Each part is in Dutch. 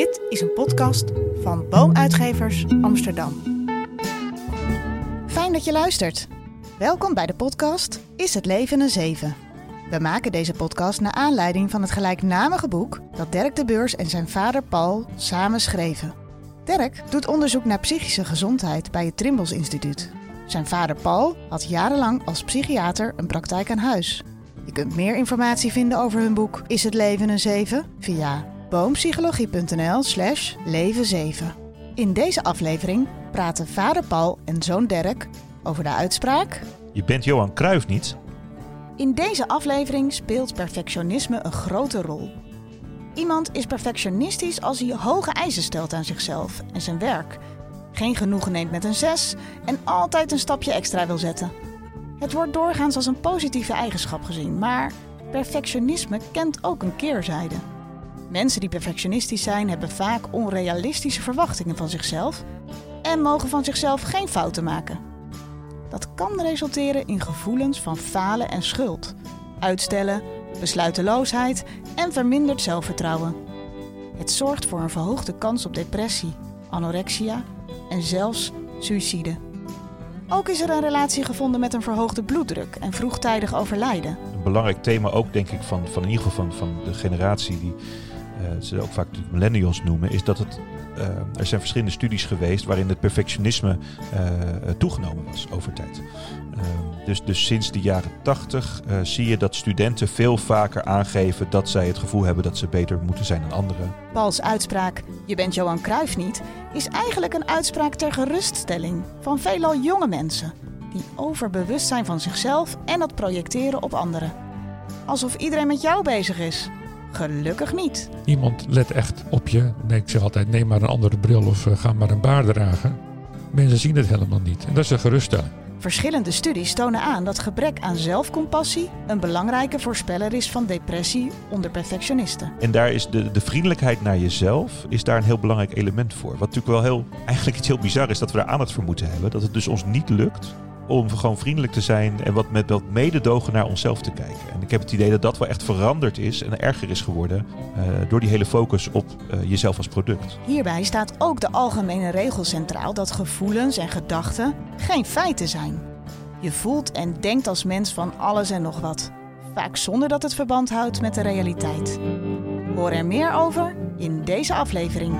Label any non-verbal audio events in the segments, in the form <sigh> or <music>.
Dit is een podcast van Boomuitgevers Amsterdam. Fijn dat je luistert. Welkom bij de podcast Is het leven een zeven? We maken deze podcast naar aanleiding van het gelijknamige boek dat Dirk de Beurs en zijn vader Paul samen schreven. Dirk doet onderzoek naar psychische gezondheid bij het Trimbos Instituut. Zijn vader Paul had jarenlang als psychiater een praktijk aan huis. Je kunt meer informatie vinden over hun boek Is het leven een zeven via boompsychologie.nl slash leven 7. In deze aflevering praten vader Paul en zoon Dirk over de uitspraak... Je bent Johan Cruijff niet. In deze aflevering speelt perfectionisme een grote rol. Iemand is perfectionistisch als hij hoge eisen stelt aan zichzelf en zijn werk. Geen genoegen neemt met een 6 en altijd een stapje extra wil zetten. Het wordt doorgaans als een positieve eigenschap gezien, maar perfectionisme kent ook een keerzijde. Mensen die perfectionistisch zijn hebben vaak onrealistische verwachtingen van zichzelf en mogen van zichzelf geen fouten maken. Dat kan resulteren in gevoelens van falen en schuld, uitstellen, besluiteloosheid en verminderd zelfvertrouwen. Het zorgt voor een verhoogde kans op depressie, anorexia en zelfs suïcide. Ook is er een relatie gevonden met een verhoogde bloeddruk en vroegtijdig overlijden. Een belangrijk thema ook, denk ik, van, van in ieder geval van, van de generatie die ze ook vaak natuurlijk millennials noemen, is dat het, uh, er zijn verschillende studies geweest waarin het perfectionisme uh, toegenomen was over tijd. dus, dus sinds de jaren tachtig zie je dat studenten veel vaker aangeven dat zij het gevoel hebben dat ze beter moeten zijn dan anderen. Pauls uitspraak, je bent Johan Cruijff niet, is eigenlijk een uitspraak ter geruststelling van veelal jonge mensen die overbewust zijn van zichzelf en dat projecteren op anderen. Alsof iedereen met jou bezig is. Gelukkig niet. Niemand let echt op je. Nee, ik zeg altijd: neem maar een andere bril of uh, ga maar een baard dragen. Mensen zien het helemaal niet. En dat is een geruststelling. Verschillende studies tonen aan dat gebrek aan zelfcompassie een belangrijke voorspeller is van depressie onder perfectionisten. En daar is de, de vriendelijkheid naar jezelf is daar een heel belangrijk element voor. Wat natuurlijk wel heel, eigenlijk iets heel bizar is dat we daar aandacht voor moeten hebben. Dat het dus ons niet lukt om gewoon vriendelijk te zijn en wat met wat mededogen naar onszelf te kijken. En ik heb het idee dat dat wel echt veranderd is en erger is geworden uh, door die hele focus op uh, jezelf als product. Hierbij staat ook de algemene regel centraal dat gevoelens en gedachten geen feiten zijn. Je voelt en denkt als mens van alles en nog wat, vaak zonder dat het verband houdt met de realiteit. Hoor er meer over in deze aflevering.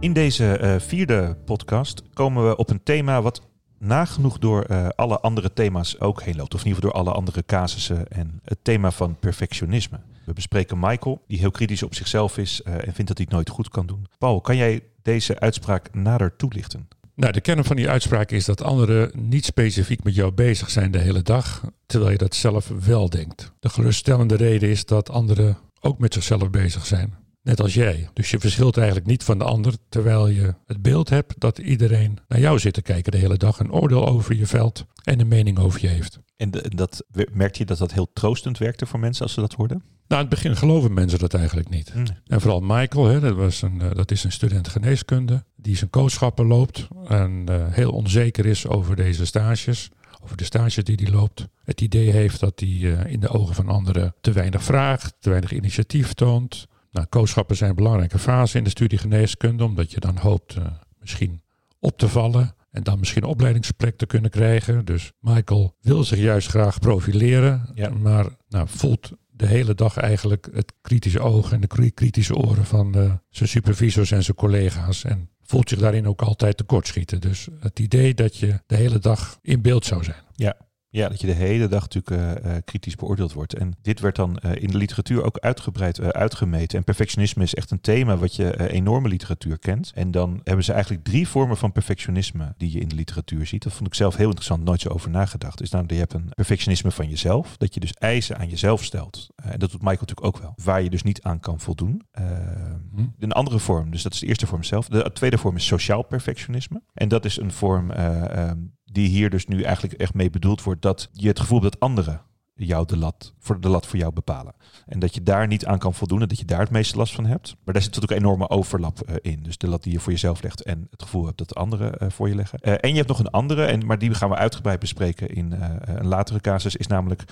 In deze uh, vierde podcast komen we op een thema wat nagenoeg door uh, alle andere thema's ook heen loopt. Of in ieder geval door alle andere casussen en het thema van perfectionisme. We bespreken Michael, die heel kritisch op zichzelf is uh, en vindt dat hij het nooit goed kan doen. Paul, kan jij deze uitspraak nader toelichten? Nou, de kern van die uitspraak is dat anderen niet specifiek met jou bezig zijn de hele dag, terwijl je dat zelf wel denkt. De geruststellende reden is dat anderen ook met zichzelf bezig zijn. Net als jij. Dus je verschilt eigenlijk niet van de ander, terwijl je het beeld hebt dat iedereen naar jou zit te kijken de hele dag, een oordeel over je veld en een mening over je heeft. En dat, merkt je dat dat heel troostend werkte voor mensen als ze dat hoorden? Nou, in het begin geloven mensen dat eigenlijk niet. Hmm. En vooral Michael, hè, dat, was een, dat is een student geneeskunde, die zijn coachschappen loopt en uh, heel onzeker is over deze stages over de stage die hij loopt. Het idee heeft dat hij uh, in de ogen van anderen te weinig vraagt, te weinig initiatief toont, nou, kooschappen zijn een belangrijke fase in de studie geneeskunde, omdat je dan hoopt uh, misschien op te vallen en dan misschien een opleidingsplek te kunnen krijgen. Dus Michael wil zich juist graag profileren, ja. maar nou, voelt de hele dag eigenlijk het kritische oog en de kritische oren van uh, zijn supervisors en zijn collega's. En voelt zich daarin ook altijd tekortschieten. Dus het idee dat je de hele dag in beeld zou zijn. Ja, ja, dat je de hele dag natuurlijk uh, uh, kritisch beoordeeld wordt. En dit werd dan uh, in de literatuur ook uitgebreid uitgemeten. En perfectionisme is echt een thema wat je enorme literatuur kent. En dan hebben ze eigenlijk drie vormen van perfectionisme die je in de literatuur ziet. Dat vond ik zelf heel interessant, nooit zo over nagedacht. Is namelijk, je hebt een perfectionisme van jezelf. Dat je dus eisen aan jezelf stelt. en dat doet Michael natuurlijk ook wel. Waar je dus niet aan kan voldoen. Hm. Een andere vorm, dus dat is de eerste vorm zelf. De tweede vorm is sociaal perfectionisme. En dat is een vorm die hier dus nu eigenlijk echt mee bedoeld wordt dat je het gevoel hebt dat anderen jou de lat, voor de lat voor jou bepalen. En dat je daar niet aan kan voldoen en dat je daar het meeste last van hebt. Maar daar zit natuurlijk een enorme overlap uh, in. Dus de lat die je voor jezelf legt en het gevoel hebt dat de anderen uh, voor je leggen. Uh, en je hebt nog een andere, en, maar die gaan we uitgebreid bespreken in een latere casus, is namelijk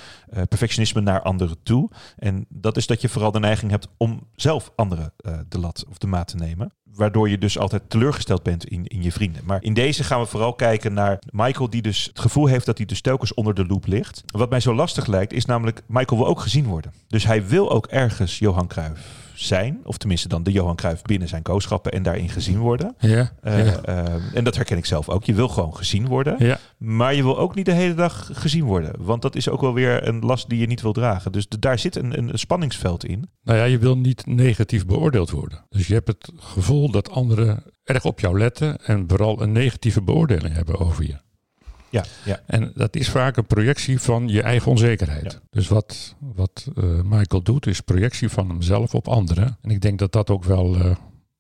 perfectionisme naar anderen toe. En dat is dat je vooral de neiging hebt om zelf anderen de lat of de maat te nemen waardoor je dus altijd teleurgesteld bent in, in je vrienden. Maar in deze gaan we vooral kijken naar Michael, die dus het gevoel heeft dat hij dus telkens onder de loep ligt. Wat mij zo lastig lijkt, is namelijk, Michael wil ook gezien worden. Dus hij wil ook ergens Johan Cruijff zijn. Of tenminste dan de Johan Cruijff binnen zijn kooschappen en daarin gezien worden. Ja, uh, uh, en dat herken ik zelf ook. Je wil gewoon gezien worden. Ja. Maar je wil ook niet de hele dag gezien worden. Want dat is ook wel weer een last die je niet wil dragen. Dus de, daar zit een, een spanningsveld in. Nou ja, je wil niet negatief beoordeeld worden. Dus je hebt het gevoel dat anderen erg op jou letten en vooral een negatieve beoordeling hebben over je. Ja, ja. En dat is vaak een projectie van je eigen onzekerheid. Ja. Dus wat, wat uh, Michael doet, is projectie van hemzelf op anderen. En ik denk dat dat ook wel uh,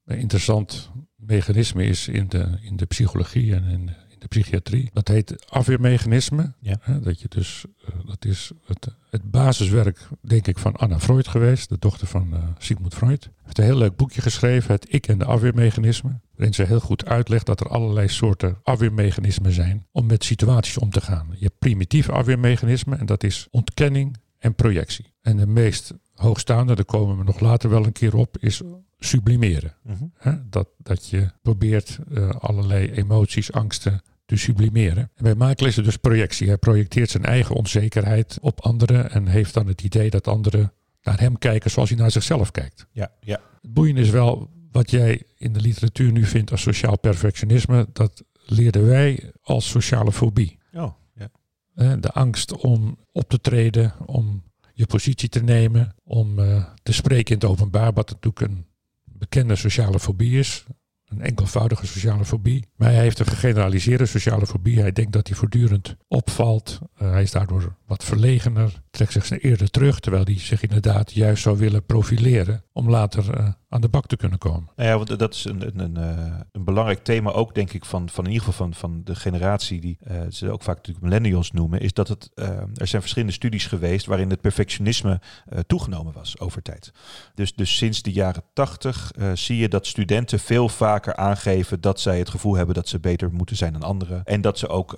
een interessant mechanisme is in de, in de psychologie en in, in de psychiatrie. Dat heet afweermechanisme. Ja. Hè, dat, je dus, uh, dat is het, het basiswerk, denk ik, van Anna Freud geweest, de dochter van Sigmund Freud. Heeft een heel leuk boekje geschreven, Het Ik en de Afweermechanisme. Waarin ze heel goed uitlegt dat er allerlei soorten afweermechanismen zijn om met situaties om te gaan. Je hebt primitieve afweermechanismen en dat is ontkenning en projectie. En de meest hoogstaande, daar komen we nog later wel een keer op, is sublimeren. Mhm. Dat, dat je probeert uh, allerlei emoties, angsten te sublimeren. En bij Michael is het dus projectie. Hij projecteert zijn eigen onzekerheid op anderen en heeft dan het idee dat anderen naar hem kijken zoals hij naar zichzelf kijkt. Ja, ja. Het boeiende is wel wat jij in de literatuur nu vindt als sociaal perfectionisme, dat leerden wij als sociale fobie. Oh, ja. De angst om op te treden, om je positie te nemen, om uh, te spreken in het openbaar, wat natuurlijk een bekende sociale fobie is. Een enkelvoudige sociale fobie. Maar hij heeft een gegeneraliseerde sociale fobie. Hij denkt dat hij voortdurend opvalt. Uh, hij is daardoor wat verlegener, trekt zich eerder terug, terwijl hij zich inderdaad juist zou willen profileren om later uh, aan de bak te kunnen komen. Nou ja, want dat is een, een, een, een belangrijk thema ook, denk ik, van, van in ieder geval van, van de generatie die uh, ze ook vaak natuurlijk millennials noemen, is dat het, er zijn verschillende studies geweest waarin het perfectionisme toegenomen was over tijd. Dus, dus sinds de jaren tachtig zie je dat studenten veel vaker aangeven dat zij het gevoel hebben dat ze beter moeten zijn dan anderen. En dat ze ook,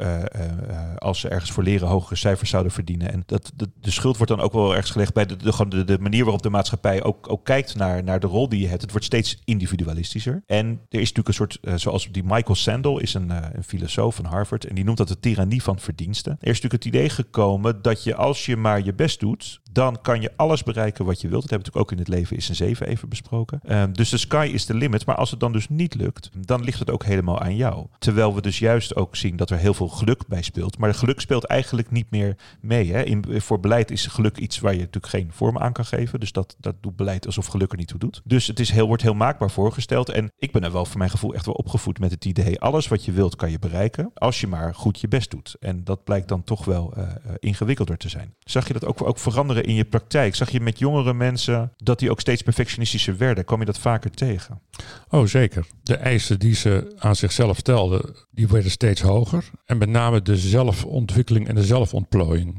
als ze ergens voor leren, hogere cijfers zouden verdienen. En dat de, de schuld wordt dan ook wel ergens gelegd bij de, de, de, manier waarop de maatschappij ook, ook kijkt naar, naar de rol die je hebt. Het wordt steeds individualistischer. En er is natuurlijk een soort, uh, zoals die Michael Sandel is een, uh, een filosoof van Harvard. En die noemt dat de tirannie van verdiensten. Er is natuurlijk het idee gekomen dat je als je maar je best doet, dan kan je alles bereiken wat je wilt. Dat hebben we natuurlijk ook in het leven is een zeven even besproken. Uh, dus de sky is the limit. Maar als het dan dus niet lukt, dan ligt het ook helemaal aan jou. Terwijl we dus juist ook zien dat er heel veel geluk bij speelt. Maar geluk speelt eigenlijk niet meer mee. Hè? In, voor beleid is geluk iets waar je natuurlijk geen vorm aan kan geven. Dus dat, dat doet beleid alsof geluk er niet toe doet. Dus het is heel, wordt heel maakbaar voorgesteld. En ik ben er wel voor mijn gevoel echt wel opgevoed met het idee... alles wat je wilt kan je bereiken als je maar goed je best doet. En dat blijkt dan toch wel uh, ingewikkelder te zijn. Zag je dat ook, ook veranderen in je praktijk? Zag je met jongere mensen dat die ook steeds perfectionistischer werden? Kwam je dat vaker tegen? Oh, zeker. De eisen die ze aan zichzelf stelden, die werden steeds hoger. En met name de zelfontwikkeling en de zelfontplooiing.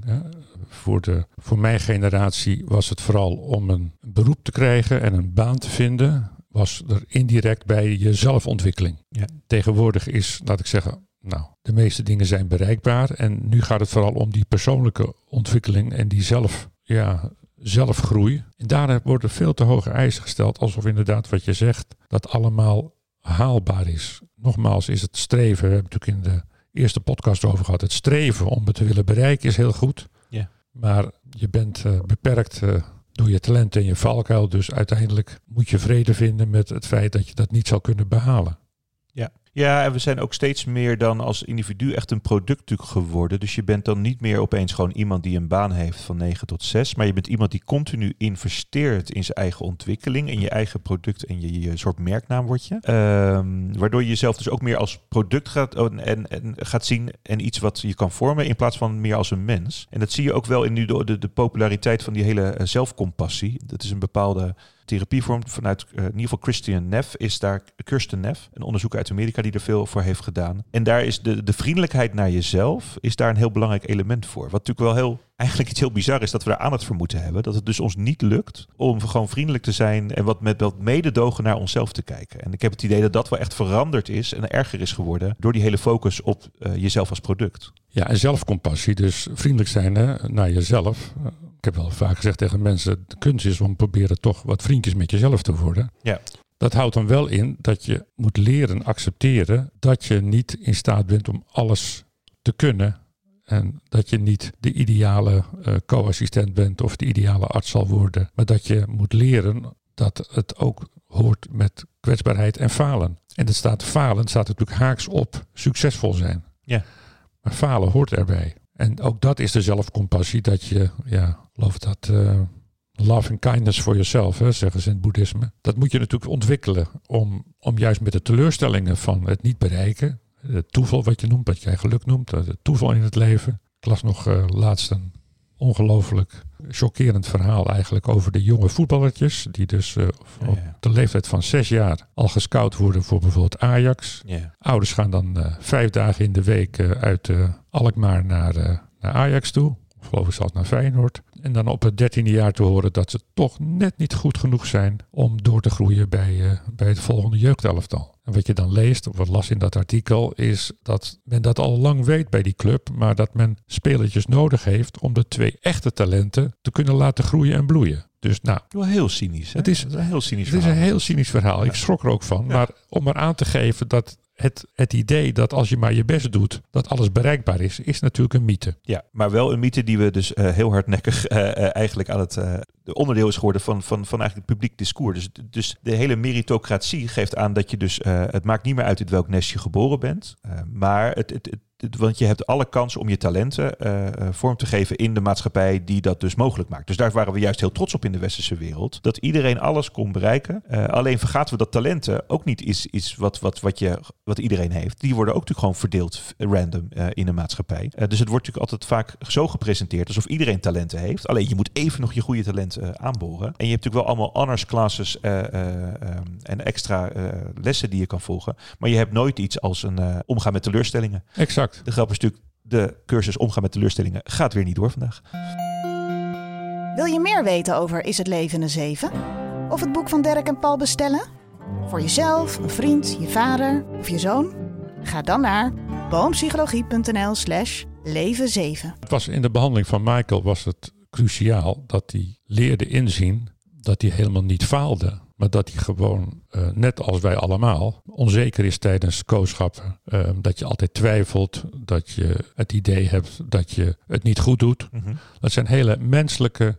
Voor, de, voor mijn generatie was het vooral om een beroep te krijgen en een baan te vinden, was er indirect bij je zelfontwikkeling. Ja. Tegenwoordig is, laat ik zeggen, nou, de meeste dingen zijn bereikbaar. En nu gaat het vooral om die persoonlijke ontwikkeling en die zelf, ja, zelfgroei. En daar worden veel te hoge eisen gesteld, alsof inderdaad wat je zegt, dat allemaal haalbaar is. Nogmaals is het streven, we hebben natuurlijk in de eerste podcast over gehad, het streven om het te willen bereiken is heel goed. Ja. Maar je bent uh, beperkt uh, door je talent en je valkuil. Dus uiteindelijk moet je vrede vinden met het feit dat je dat niet zal kunnen behalen. Ja. En we zijn ook steeds meer dan als individu echt een product geworden. Dus je bent dan niet meer opeens gewoon iemand die een baan heeft van 9 tot 6. Maar je bent iemand die continu investeert in zijn eigen ontwikkeling. In je eigen product en je, soort merknaam word je. Um, waardoor je jezelf dus ook meer als product gaat, en, en, gaat zien. En iets wat je kan vormen in plaats van meer als een mens. En dat zie je ook wel in nu de, de, de populariteit van die hele zelfcompassie. Dat is een bepaalde therapievorm vanuit in ieder geval Christian Neff is daar Kirsten Neff, een onderzoeker uit Amerika die er veel voor heeft gedaan. En daar is de, de vriendelijkheid naar jezelf is daar een heel belangrijk element voor. Wat natuurlijk wel heel eigenlijk iets heel bizar is dat we daar aan het voor moeten hebben. Dat het dus ons niet lukt om gewoon vriendelijk te zijn en wat met wat mededogen naar onszelf te kijken. En ik heb het idee dat dat wel echt veranderd is en erger is geworden door die hele focus op jezelf als product. Ja, en zelfcompassie, dus vriendelijk zijn hè, naar jezelf ik heb wel vaak gezegd tegen mensen, de kunst is om proberen toch wat vriendjes met jezelf te worden. Ja. Dat houdt dan wel in dat je moet leren accepteren dat je niet in staat bent om alles te kunnen. En dat je niet de ideale uh, co-assistent bent of de ideale arts zal worden. Maar dat je moet leren dat het ook hoort met kwetsbaarheid en falen. En dat staat falen staat natuurlijk haaks op succesvol zijn. Ja. Maar falen hoort erbij. En ook dat is de zelfcompassie, dat je, ja, geloof dat, uh, love and kindness yourself, hè, zeggen ze in het boeddhisme. Dat moet je natuurlijk ontwikkelen om, om juist met de teleurstellingen van het niet bereiken, het toeval wat je noemt, wat jij geluk noemt, het toeval in het leven. Ik las nog uh, laatst een ongelooflijk chockerend verhaal eigenlijk over de jonge voetballertjes. Die dus uh, op de leeftijd van zes jaar al gescout worden voor bijvoorbeeld Ajax. Ouders gaan dan uh, vijf dagen in de week uh, uit Alkmaar naar, naar Ajax toe. Of geloof ik zelfs naar Feyenoord. En dan op het dertiende jaar te horen dat ze toch net niet goed genoeg zijn om door te groeien bij, bij het volgende jeugdelftal. En wat je dan leest, of wat las in dat artikel, is dat men dat al lang weet bij die club, maar dat men spelertjes nodig heeft om de twee echte talenten te kunnen laten groeien en bloeien. Dus nou. Wel heel cynisch. Hè? Het is, een heel cynisch verhaal. Het is een heel cynisch verhaal. Ik schrok er ook van. Maar om maar aan te geven dat het, het idee dat als je maar je best doet, dat alles bereikbaar is, is natuurlijk een mythe. Ja, maar wel een mythe die we dus uh, heel hardnekkig uh, <laughs> eigenlijk aan het onderdeel is geworden van, van, van eigenlijk het publiek discours. Dus, dus de hele meritocratie geeft aan dat je dus, het maakt niet meer uit in welk nest je geboren bent, maar het, het want je hebt alle kans om je talenten uh, vorm te geven in de maatschappij die dat dus mogelijk maakt. Dus daar waren we juist heel trots op in de westerse wereld. Dat iedereen alles kon bereiken. Uh, alleen vergaten we dat talenten ook niet is, is wat, wat, wat, je, wat iedereen heeft. Die worden ook natuurlijk gewoon verdeeld random in de maatschappij. dus het wordt natuurlijk altijd vaak zo gepresenteerd alsof iedereen talenten heeft. Alleen je moet even nog je goede talenten aanboren. En je hebt natuurlijk wel allemaal honors classes en extra lessen die je kan volgen. Maar je hebt nooit iets als een omgaan met teleurstellingen. Exact. De grap is natuurlijk, de cursus omgaan met teleurstellingen gaat weer niet door vandaag. Wil je meer weten over Is het leven een zeven? Of het boek van Dirk en Paul bestellen? Voor jezelf, een vriend, je vader of je zoon? Ga dan naar boompsychologie.nl slash leven 7. Het was in de behandeling van Michael was het cruciaal dat hij leerde inzien dat hij helemaal niet faalde. Maar dat hij gewoon, uh, net als wij allemaal, onzeker is tijdens kooschappen. Uh, dat je altijd twijfelt, dat je het idee hebt dat je het niet goed doet. Mm -hmm. Dat zijn hele menselijke,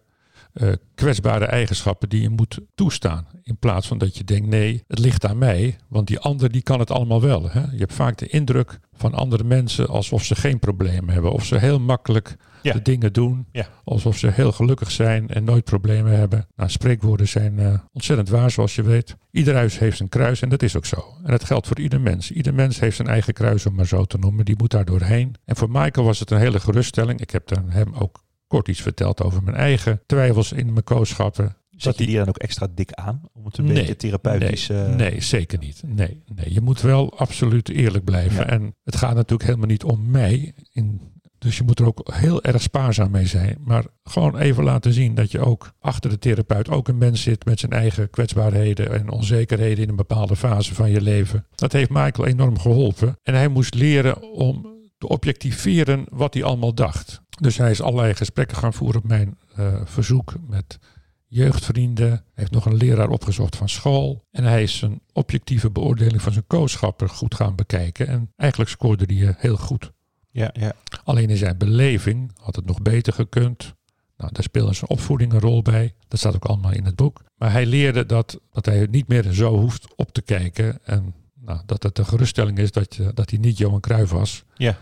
uh, kwetsbare eigenschappen die je moet toestaan. In plaats van dat je denkt, nee, het ligt aan mij, want die ander die kan het allemaal wel. Hè? Je hebt vaak de indruk van andere mensen alsof ze geen problemen hebben. Of ze heel makkelijk ja. de dingen doen. Ja. Alsof ze heel gelukkig zijn en nooit problemen hebben. Nou, spreekwoorden zijn uh, ontzettend waar, zoals je weet. Ieder huis heeft een kruis en dat is ook zo. En dat geldt voor ieder mens. Ieder mens heeft zijn eigen kruis, om maar zo te noemen. Die moet daar doorheen. En voor Michael was het een hele geruststelling. Ik heb hem ook kort iets verteld over mijn eigen twijfels in mijn kooschappen. Zet je die dan ook extra dik aan? Om het een nee, beetje therapeutisch... Nee, uh... nee, zeker niet. Nee, nee, je moet wel absoluut eerlijk blijven. Ja. En het gaat natuurlijk helemaal niet om mij. In, dus je moet er ook heel erg spaarzaam mee zijn. Maar gewoon even laten zien dat je ook achter de therapeut ook een mens zit met zijn eigen kwetsbaarheden en onzekerheden in een bepaalde fase van je leven. Dat heeft Michael enorm geholpen. En hij moest leren om te objectiveren wat hij allemaal dacht. Dus hij is allerlei gesprekken gaan voeren op mijn uh, verzoek met jeugdvrienden. Hij heeft nog een leraar opgezocht van school. En hij is een objectieve beoordeling van zijn kooschappen goed gaan bekijken. En eigenlijk scoorde hij heel goed. Ja, ja. Alleen in zijn beleving had het nog beter gekund. Nou, daar speelde zijn opvoeding een rol bij. Dat staat ook allemaal in het boek. Maar hij leerde dat, dat hij niet meer zo hoeft op te kijken. En nou, dat het een geruststelling is dat, je, dat hij niet Johan Cruijff was. Ja.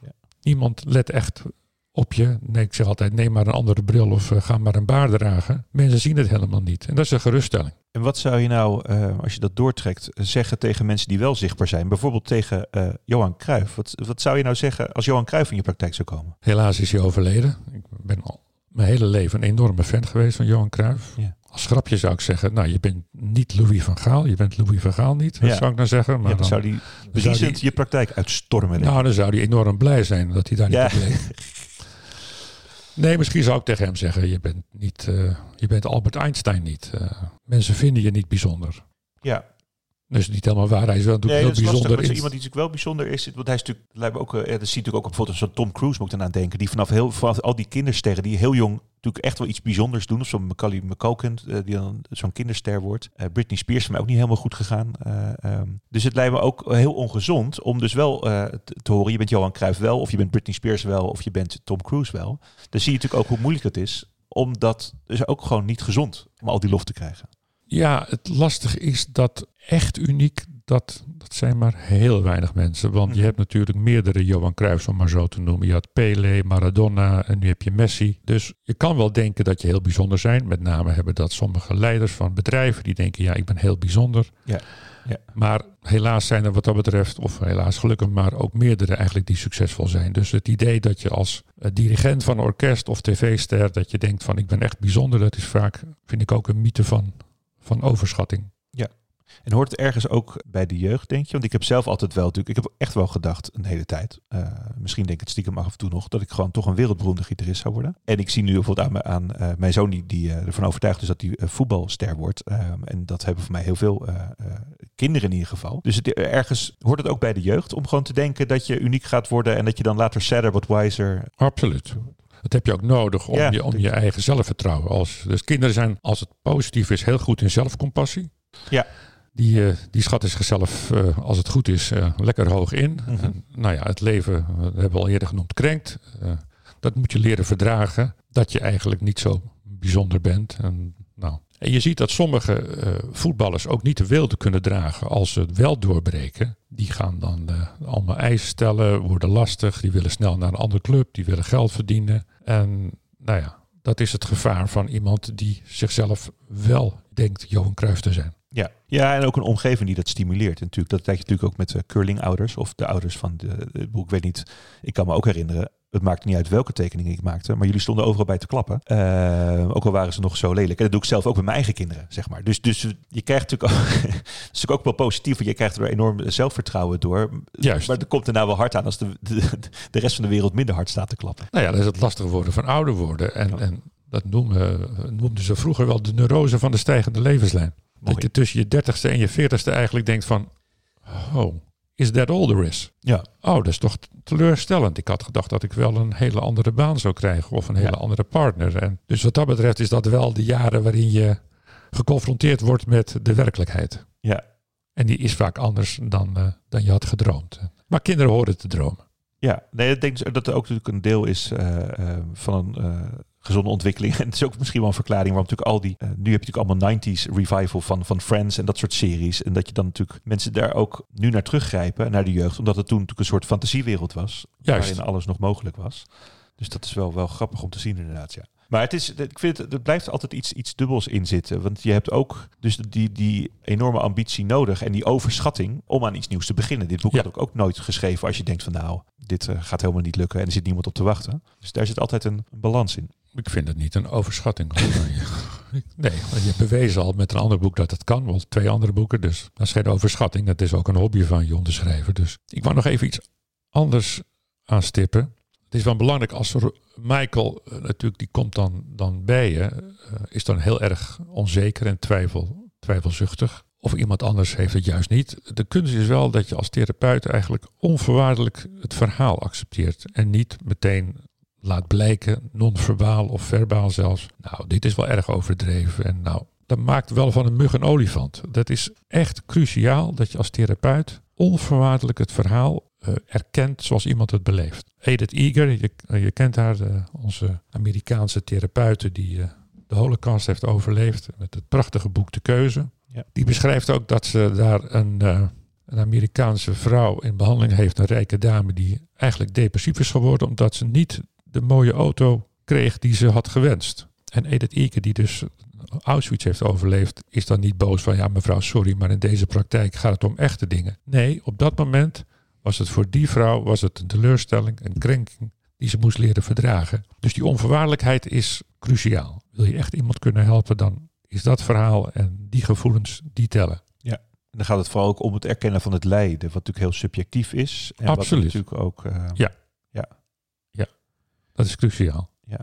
ja. Niemand let echt op je. Nee, ik zeg altijd, neem maar een andere bril of uh, ga maar een baard dragen. Mensen zien het helemaal niet. En dat is een geruststelling. En wat zou je nou, uh, als je dat doortrekt, zeggen tegen mensen die wel zichtbaar zijn? Bijvoorbeeld tegen uh, Johan Cruijff. Wat, wat zou je nou zeggen als Johan Cruijff in je praktijk zou komen? Helaas is hij overleden. Ik ben al mijn hele leven een enorme fan geweest van Johan Cruijff. Ja. Als grapje zou ik zeggen, nou je bent niet Louis van Gaal, je bent Louis van Gaal niet, dat Ja. zou ik nou zeggen. Maar Ja, dan zou die zou die- je praktijk uitstormen. nou, dan zou hij enorm blij zijn dat hij daar niet bleef. <laughs> Nee, misschien zou ik tegen hem zeggen, je bent, niet, eh, je bent Albert Einstein niet. Eh, mensen vinden je niet bijzonder. ja, Dat is niet helemaal waar. Hij is wel natuurlijk Nee, heel is lastig. bijzonder. Maar in- iemand die natuurlijk wel bijzonder is, want hij is natuurlijk, lijkt me ook, eh, dat zie je natuurlijk ook bijvoorbeeld zo'n Tom Cruise moet ik aan denken, die vanaf heel vanaf al die kindersterren die heel jong natuurlijk echt wel iets bijzonders doen, of zo'n Macaulay McCulkin eh, die dan zo'n kinderster wordt. Eh, Britney Spears is mij ook niet helemaal goed gegaan. Eh, ehm, dus het lijkt me ook heel ongezond om dus wel te, te horen, je bent Johan Cruijff wel, of je bent Britney Spears wel, of je bent Tom Cruise wel. Dan zie je natuurlijk ook hoe moeilijk het is, omdat dus ook gewoon niet gezond om al die lof te krijgen. Ja, het lastige is dat echt uniek, dat, dat zijn maar heel weinig mensen. Want je Mhm. hebt natuurlijk meerdere Johan Cruijffs, om maar zo te noemen. Je had Pele, Maradona en nu heb je Messi. Dus je kan wel denken dat je heel bijzonder zijn. Met name hebben dat sommige leiders van bedrijven die denken, ja, ik ben heel bijzonder. Ja, ja. Maar helaas zijn er wat dat betreft, of helaas gelukkig maar ook meerdere eigenlijk die succesvol zijn. Dus het idee dat je als eh, dirigent van een orkest of tv-ster, dat je denkt van ik ben echt bijzonder, dat is vaak, vind ik ook een mythe van, van overschatting. En hoort het ergens ook bij de jeugd, denk je? Want ik heb zelf altijd wel natuurlijk, ik heb echt wel gedacht een hele tijd. eh, misschien denk ik het stiekem af en toe nog, dat ik gewoon toch een wereldberoemde gitarist zou worden. En ik zie nu bijvoorbeeld aan, aan eh, mijn zoon die, die eh, ervan overtuigd is dat hij voetbalster wordt. Ehm, en dat hebben voor mij heel veel kinderen in ieder geval. Dus het, ergens hoort het ook bij de jeugd om gewoon te denken dat je uniek gaat worden en dat je dan later sadder, wat wiser. Absoluut. Dat heb je ook nodig om, Ja, je, om je eigen zelfvertrouwen. Als, dus kinderen zijn, als het positief is, heel goed in zelfcompassie. Ja. Die, eh, die schatten zichzelf, eh, als het goed is, eh, lekker hoog in. Mhm. En, nou ja, het leven, dat hebben we al eerder genoemd, krenkt. Dat moet je leren verdragen. Dat je eigenlijk niet zo bijzonder bent. En, nou. En je ziet dat sommige eh, voetballers ook niet de wilde kunnen dragen als ze het wel doorbreken. Die gaan dan eh, allemaal eisen stellen, worden lastig. Die willen snel naar een andere club, die willen geld verdienen. En nou ja, dat is het gevaar van iemand die zichzelf wel denkt Johan Cruijff te zijn. Ja. ja, en ook een omgeving die dat stimuleert. En natuurlijk, dat krijg je natuurlijk ook met uh, curlingouders of de ouders van de. Ik weet niet, ik kan me ook herinneren. Het maakt niet uit welke tekening ik maakte, maar jullie stonden overal bij te klappen. Uh, ook al waren ze nog zo lelijk. En dat doe ik zelf ook met mijn eigen kinderen, zeg maar. Dus, dus je krijgt natuurlijk ook, <laughs> dat is natuurlijk ook wel positief, want je krijgt er enorm zelfvertrouwen door. Juist. Maar er komt er nou wel hard aan als de, de, de rest van de wereld minder hard staat te klappen. Nou ja, dat is het lastige worden van ouder worden. En, ja. en dat noemen, noemden ze vroeger wel de neurose van de stijgende levenslijn. Mooi. Dat je tussen je dertigste en je veertigste eigenlijk denkt van... Oh, is that all there is? Ja. Oh, dat is toch teleurstellend. Ik had gedacht dat ik wel een hele andere baan zou krijgen. Of een hele Ja. andere partner. En dus wat dat betreft is dat wel de jaren waarin je geconfronteerd wordt met de werkelijkheid. Ja. En die is vaak anders dan, uh, dan je had gedroomd. Maar kinderen horen te dromen. Ja, nee, ik denk dat er ook natuurlijk een deel is uh, uh, van een gezonde ontwikkeling. <laughs> En het is ook misschien wel een verklaring waarom natuurlijk al die... Uh, nu heb je natuurlijk allemaal 90s revival van, van Friends en dat soort series. En dat je dan natuurlijk mensen daar ook nu naar teruggrijpen, naar de jeugd. Omdat het toen natuurlijk een soort fantasiewereld was. Juist. Waarin alles nog mogelijk was. Dus dat is wel, wel grappig om te zien inderdaad, ja. Maar het, is, ik vind het, er blijft altijd iets, iets dubbels in zitten. Want je hebt ook dus die, die enorme ambitie nodig en die overschatting om aan iets nieuws te beginnen. Dit boek Ja. had ik ook nooit geschreven als je denkt van nou, dit uh, gaat helemaal niet lukken en er zit niemand op te wachten. Dus daar zit altijd een, balans in. Ik vind het niet een overschatting. <laughs> nee, je hebt bewezen al met een ander boek dat het kan. Wel twee andere boeken, dus dat is geen overschatting. Dat is ook een hobby van je om te schrijven. Dus ik wou nog even iets anders aanstippen. Het is wel belangrijk als Michael uh, natuurlijk, die komt dan, dan bij je, uh, is dan heel erg onzeker en twijfel, twijfelzuchtig. Of iemand anders heeft het juist niet. De kunst is wel dat je als therapeut eigenlijk onvoorwaardelijk het verhaal accepteert. En niet meteen laat blijken, non-verbaal of verbaal zelfs. Nou, dit is wel erg overdreven. En nou, dat maakt wel van een mug een olifant. Dat is echt cruciaal dat je als therapeut onvoorwaardelijk het verhaal uh, erkent zoals iemand het beleeft. Edith Eger, je, je kent haar, de, onze Amerikaanse therapeute die uh, de holocaust heeft overleefd. Met het prachtige boek De Keuze. Ja. Die beschrijft ook dat ze daar een, uh, een Amerikaanse vrouw in behandeling heeft. Een rijke dame die eigenlijk depressief is geworden. Omdat ze niet de mooie auto kreeg die ze had gewenst. En Edith Eger die dus Auschwitz heeft overleefd, is dan niet boos van ja mevrouw sorry, maar in deze praktijk gaat het om echte dingen. Nee, op dat moment was het voor die vrouw was het een teleurstelling, een krenking, die ze moest leren verdragen. Dus die onvoorwaardelijkheid is cruciaal. Wil je echt iemand kunnen helpen, dan is dat verhaal en die gevoelens die tellen. En dan gaat het vooral ook om het erkennen van het lijden, wat natuurlijk heel subjectief is. En Absoluut. Wat natuurlijk ook. eh, Ja. Dat is cruciaal. Ja.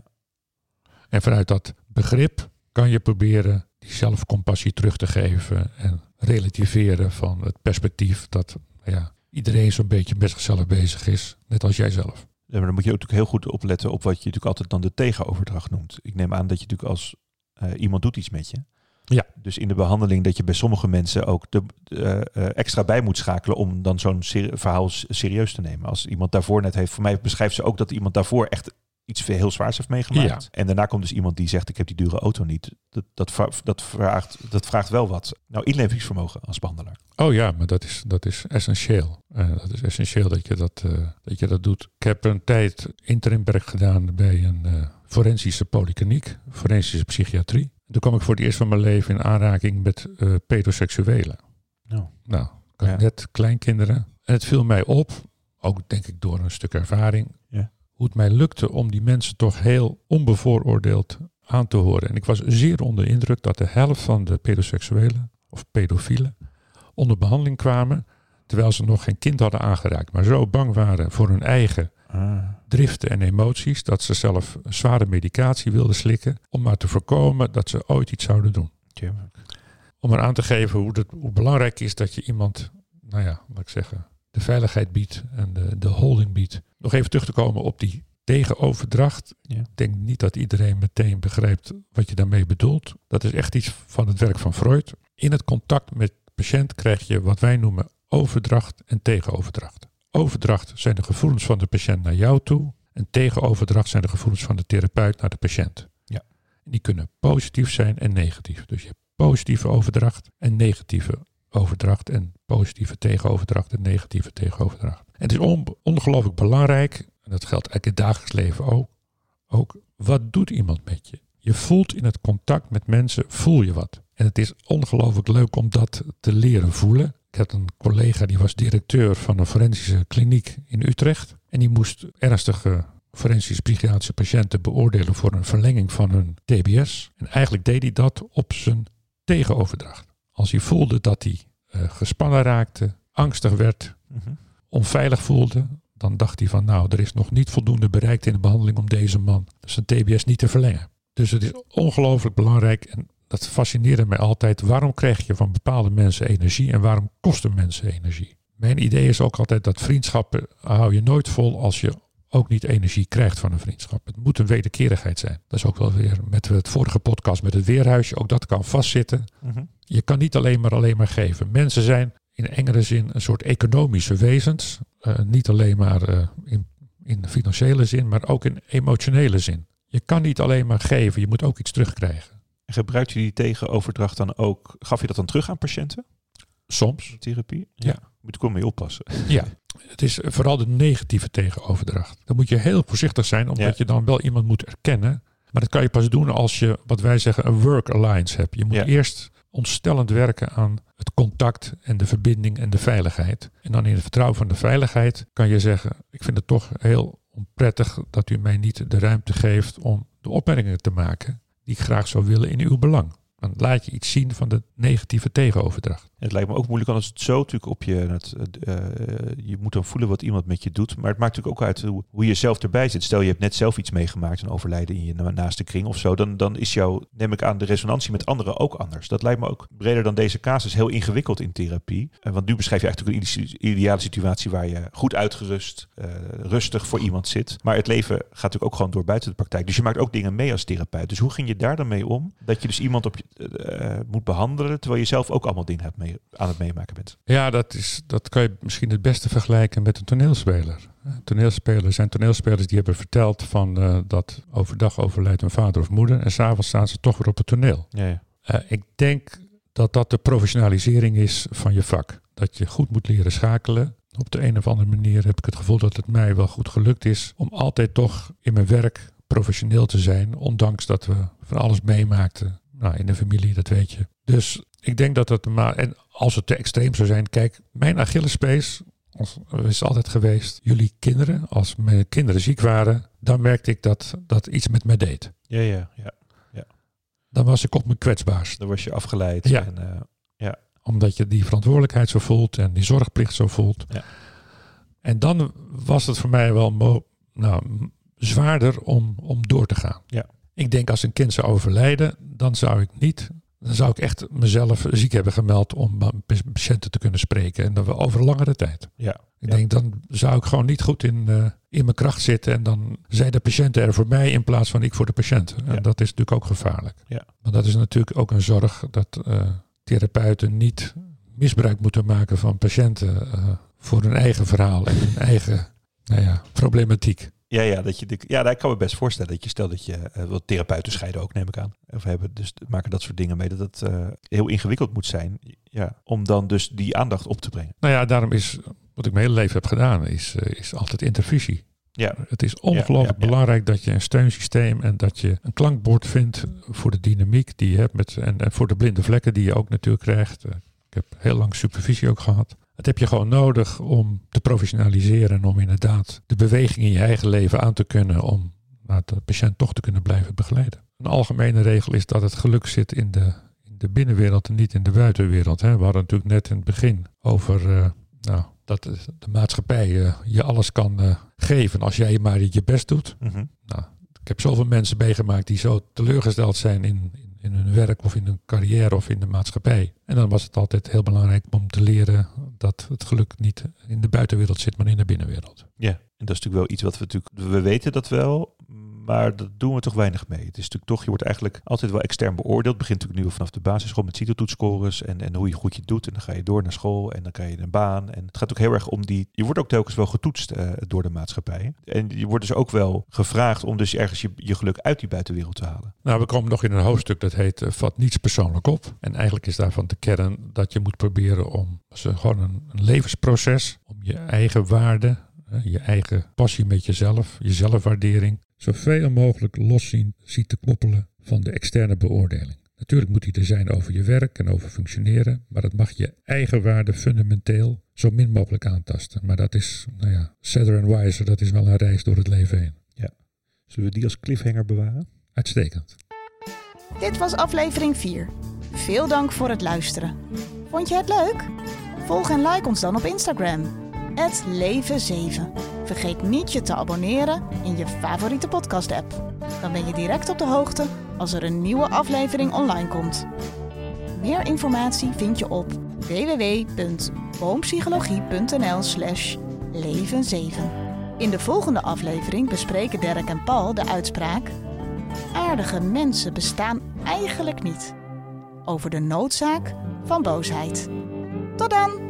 En vanuit dat begrip kan je proberen die zelfcompassie terug te geven en relativeren van het perspectief dat ja, iedereen zo'n beetje met zichzelf bezig is, net als jij zelf. Ja, maar dan moet je ook natuurlijk heel goed opletten op wat je natuurlijk altijd dan de tegenoverdracht noemt. Ik neem aan dat je natuurlijk als eh, iemand doet iets met je. Ja. Dus in de behandeling dat je bij sommige mensen ook de, eh, eh, extra bij moet schakelen om dan zo'n ser- verhaal serieus te nemen. Als iemand daarvoor net heeft, voor mij beschrijft ze ook dat iemand daarvoor echt iets veel heel zwaars heeft meegemaakt. Ja. En daarna komt dus iemand die zegt ik heb die dure auto niet. Dat, dat, dat, vraagt, dat vraagt wel wat. Nou, inlevingsvermogen als behandelaar. Oh ja, maar dat is, dat is essentieel. Eh, dat is essentieel dat je dat, eh, dat je dat doet. Ik heb een tijd interimwerk gedaan bij een eh, forensische polykliniek, forensische psychiatrie. Toen kwam ik voor het eerst van mijn leven in aanraking met pedoseksuelen. Nou. Nou, Ja. net kleinkinderen. En het viel mij op, ook denk ik door een stuk ervaring, Ja. Hoe het mij lukte om die mensen toch heel onbevooroordeeld aan te horen. En ik was zeer onder de indruk dat de helft van de pedoseksuelen of pedofielen onder behandeling kwamen, terwijl ze nog geen kind hadden aangeraakt, maar zo bang waren voor hun eigen Ah. driften en emoties dat ze zelf zware medicatie wilden slikken om maar te voorkomen dat ze ooit iets zouden doen. Om er aan te geven hoe, het, hoe belangrijk is dat je iemand, nou ja, wat ik zeggen, de veiligheid biedt en de, de holding biedt. Nog even terug te komen op die tegenoverdracht. Ja. Ik denk niet dat iedereen meteen begrijpt wat je daarmee bedoelt. Dat is echt iets van het werk van Freud. In het contact met de patiënt krijg je wat wij noemen overdracht en tegenoverdracht. Overdracht zijn de gevoelens van de patiënt naar jou toe. En tegenoverdracht zijn de gevoelens van de therapeut naar de patiënt. Ja. Die kunnen positief zijn en negatief. Dus je hebt positieve overdracht en negatieve overdracht. En positieve tegenoverdracht en negatieve tegenoverdracht. Het is on- ongelooflijk belangrijk, en dat geldt eigenlijk in het dagelijks leven ook, ook, wat doet iemand met je? Je voelt in het contact met mensen, voel je wat. En het is ongelooflijk leuk om dat te leren voelen. Ik had een collega die was directeur van een forensische kliniek in Utrecht. En die moest ernstige forensische psychiatrische patiënten beoordelen voor een verlenging van hun TBS. En eigenlijk deed hij dat op zijn tegenoverdracht. Als hij voelde dat hij eh, gespannen raakte, angstig werd, Mhm. Onveilig voelde, dan dacht hij van nou, er is nog niet voldoende bereikt in de behandeling om deze man zijn TBS niet te verlengen. Dus het is ongelooflijk belangrijk en dat fascineerde mij altijd. Waarom krijg je van bepaalde mensen energie en waarom kosten mensen energie? Mijn idee is ook altijd dat vriendschappen hou je nooit vol als je ook niet energie krijgt van een vriendschap. Het moet een wederkerigheid zijn. Dat is ook wel weer met het vorige podcast met het weerhuisje. Ook dat kan vastzitten. Mhm. Je kan niet alleen maar alleen maar geven. Mensen zijn in engere zin een soort economische wezens. Eh, niet alleen maar eh, in, in financiële zin, maar ook in emotionele zin. Je kan niet alleen maar geven, je moet ook iets terugkrijgen. En gebruikt je die tegenoverdracht dan ook? Gaf je dat dan terug aan patiënten? Soms. Therapie? Ja. Moet ik wel mee oppassen. <laughs> Ja. Het is vooral de negatieve tegenoverdracht. Dan moet je heel voorzichtig zijn, omdat Ja. je dan wel iemand moet erkennen. Maar dat kan je pas doen als je, wat wij zeggen, een work alliance hebt. Je moet Ja. eerst ontstellend werken aan het contact en de verbinding en de veiligheid. En dan in het vertrouwen van de veiligheid kan je zeggen, ik vind het toch heel onprettig dat u mij niet de ruimte geeft om de opmerkingen te maken die ik graag zou willen in uw belang. Dan laat je iets zien van de negatieve tegenoverdracht. Het lijkt me ook moeilijk als het zo natuurlijk op je... Het, eh, je moet dan voelen wat iemand met je doet. Maar het maakt natuurlijk ook uit hoe, je zelf erbij zit. Stel je hebt net zelf iets meegemaakt, een overlijden in je na- naaste kring of zo. Dan, dan is jouw, neem ik aan, de resonantie met anderen ook anders. Dat lijkt me ook breder dan deze casus heel ingewikkeld in therapie. Eh, want nu beschrijf je eigenlijk een ide- ideale situatie waar je goed uitgerust, eh, rustig voor iemand zit. Maar het leven gaat natuurlijk ook gewoon door buiten de praktijk. Dus je maakt ook dingen mee als therapeut. Dus hoe ging je daar dan mee om? Dat je dus iemand op je, eh, moet behandelen terwijl je zelf ook allemaal dingen hebt mee, aan het meemaken bent. Ja, dat, is, dat kan je misschien het beste vergelijken met een toneelspeler. Toneelspelers zijn toneelspelers die hebben verteld van eh, dat overdag overlijdt een vader of moeder en s'avonds staan ze toch weer op het toneel. Ja, ja. Ik denk dat dat de professionalisering is van je vak. Dat je goed moet leren schakelen. Op de een of andere manier heb ik het gevoel dat het mij wel goed gelukt is om altijd toch in mijn werk professioneel te zijn, ondanks dat we van alles meemaakten. Nou, in de familie, dat weet je. Dus ik denk dat dat maar. En als het te extreem zou zijn, kijk, mijn Achillespees is altijd geweest, jullie kinderen, als mijn kinderen ziek waren, dan merkte ik dat dat iets met mij deed. Ja, ja, ja. Dan was ik op mijn kwetsbaarst. Dan was je afgeleid. Ja. En, eh, Omdat je die verantwoordelijkheid zo voelt en die zorgplicht zo voelt. Ja. En dan was het voor mij wel nou, zwaarder om, om door te gaan. Ja. Ik denk als een kind zou overlijden, dan zou ik niet, dan zou ik echt mezelf ziek hebben gemeld om patiënten te kunnen spreken. En dan wel over langere tijd. ja. Ik Ja. denk, dan zou ik gewoon niet goed in, eh, in mijn kracht zitten. En dan zijn de patiënten er voor mij in plaats van ik voor de patiënt. En Ja. dat is natuurlijk ook gevaarlijk. Ja. Maar dat is natuurlijk ook een zorg dat eh, therapeuten niet misbruik moeten maken van patiënten eh, voor hun eigen verhaal en hun eigen nou ja, problematiek. Ja, ja, dat je, ja, daar kan me best voorstellen dat je stel dat je eh, wat therapeuten scheiden ook, neem ik aan. Of hebben dus maken dat soort dingen mee. Dat het eh, heel ingewikkeld moet zijn. Ja, om dan dus die aandacht op te brengen. Nou ja, daarom is wat ik mijn hele leven heb gedaan, is, eh, is altijd intervisie. Ja, Het is ongelooflijk ja, ja. belangrijk dat je een steunsysteem en dat je een klankbord vindt voor de dynamiek die je hebt met, en, en voor de blinde vlekken die je ook natuurlijk krijgt. Ik heb heel lang supervisie ook gehad. Dat heb je gewoon nodig om te professionaliseren en om inderdaad de beweging in je eigen leven aan te kunnen om nou, de patiënt toch te kunnen blijven begeleiden. Een algemene regel is dat het geluk zit in de, in de binnenwereld en niet in de buitenwereld. Hè. We hadden natuurlijk net in het begin over eh, nou, dat de de maatschappij eh, je alles kan eh, geven als jij maar je best doet. Mhm. Nou, ik heb zoveel mensen meegemaakt die zo teleurgesteld zijn in, in, hun werk of in hun carrière of in de maatschappij. En dan was het altijd heel belangrijk om te leren dat het geluk niet in de buitenwereld zit, maar in de binnenwereld. ja. En dat is natuurlijk wel iets wat we natuurlijk, we weten dat wel, maar dat doen we toch weinig mee. Het is natuurlijk toch, je wordt eigenlijk altijd wel extern beoordeeld. Begint natuurlijk nu vanaf de basisschool met CITO-toetscores en, en hoe je goed je doet. En dan ga je door naar school en dan krijg je een baan. En het gaat ook heel erg om die, je wordt ook telkens wel getoetst eh, door de maatschappij. En je wordt dus ook wel gevraagd om dus ergens je, je geluk uit die buitenwereld te halen. Nou, we komen nog in een hoofdstuk dat heet eh, Vat niets persoonlijk op. En eigenlijk is daarvan de kern dat je moet proberen om, gewoon een, een levensproces, om je eigen waarde, je eigen passie met jezelf, je zelfwaardering, zoveel mogelijk los zien, ziet te koppelen van de externe beoordeling. Natuurlijk moet die er zijn over je werk en over functioneren, maar het mag je eigen waarde fundamenteel zo min mogelijk aantasten. Maar dat is, nou ja, sadder and wiser, dat is wel een reis door het leven heen. Zullen we die als cliffhanger bewaren? Uitstekend. Dit was aflevering 4. Veel dank voor het luisteren. Vond je het leuk? Volg en like ons dan op Instagram. Leven7. Vergeet niet je te abonneren in je favoriete podcast-app. Dan ben je direct op de hoogte als er een nieuwe aflevering online komt. Meer informatie vind je op www.boompsychologie.nl slash leven7. In de volgende aflevering bespreken Dirk en Paul de uitspraak... Aardige mensen bestaan eigenlijk niet. Over de noodzaak van boosheid. Tot dan!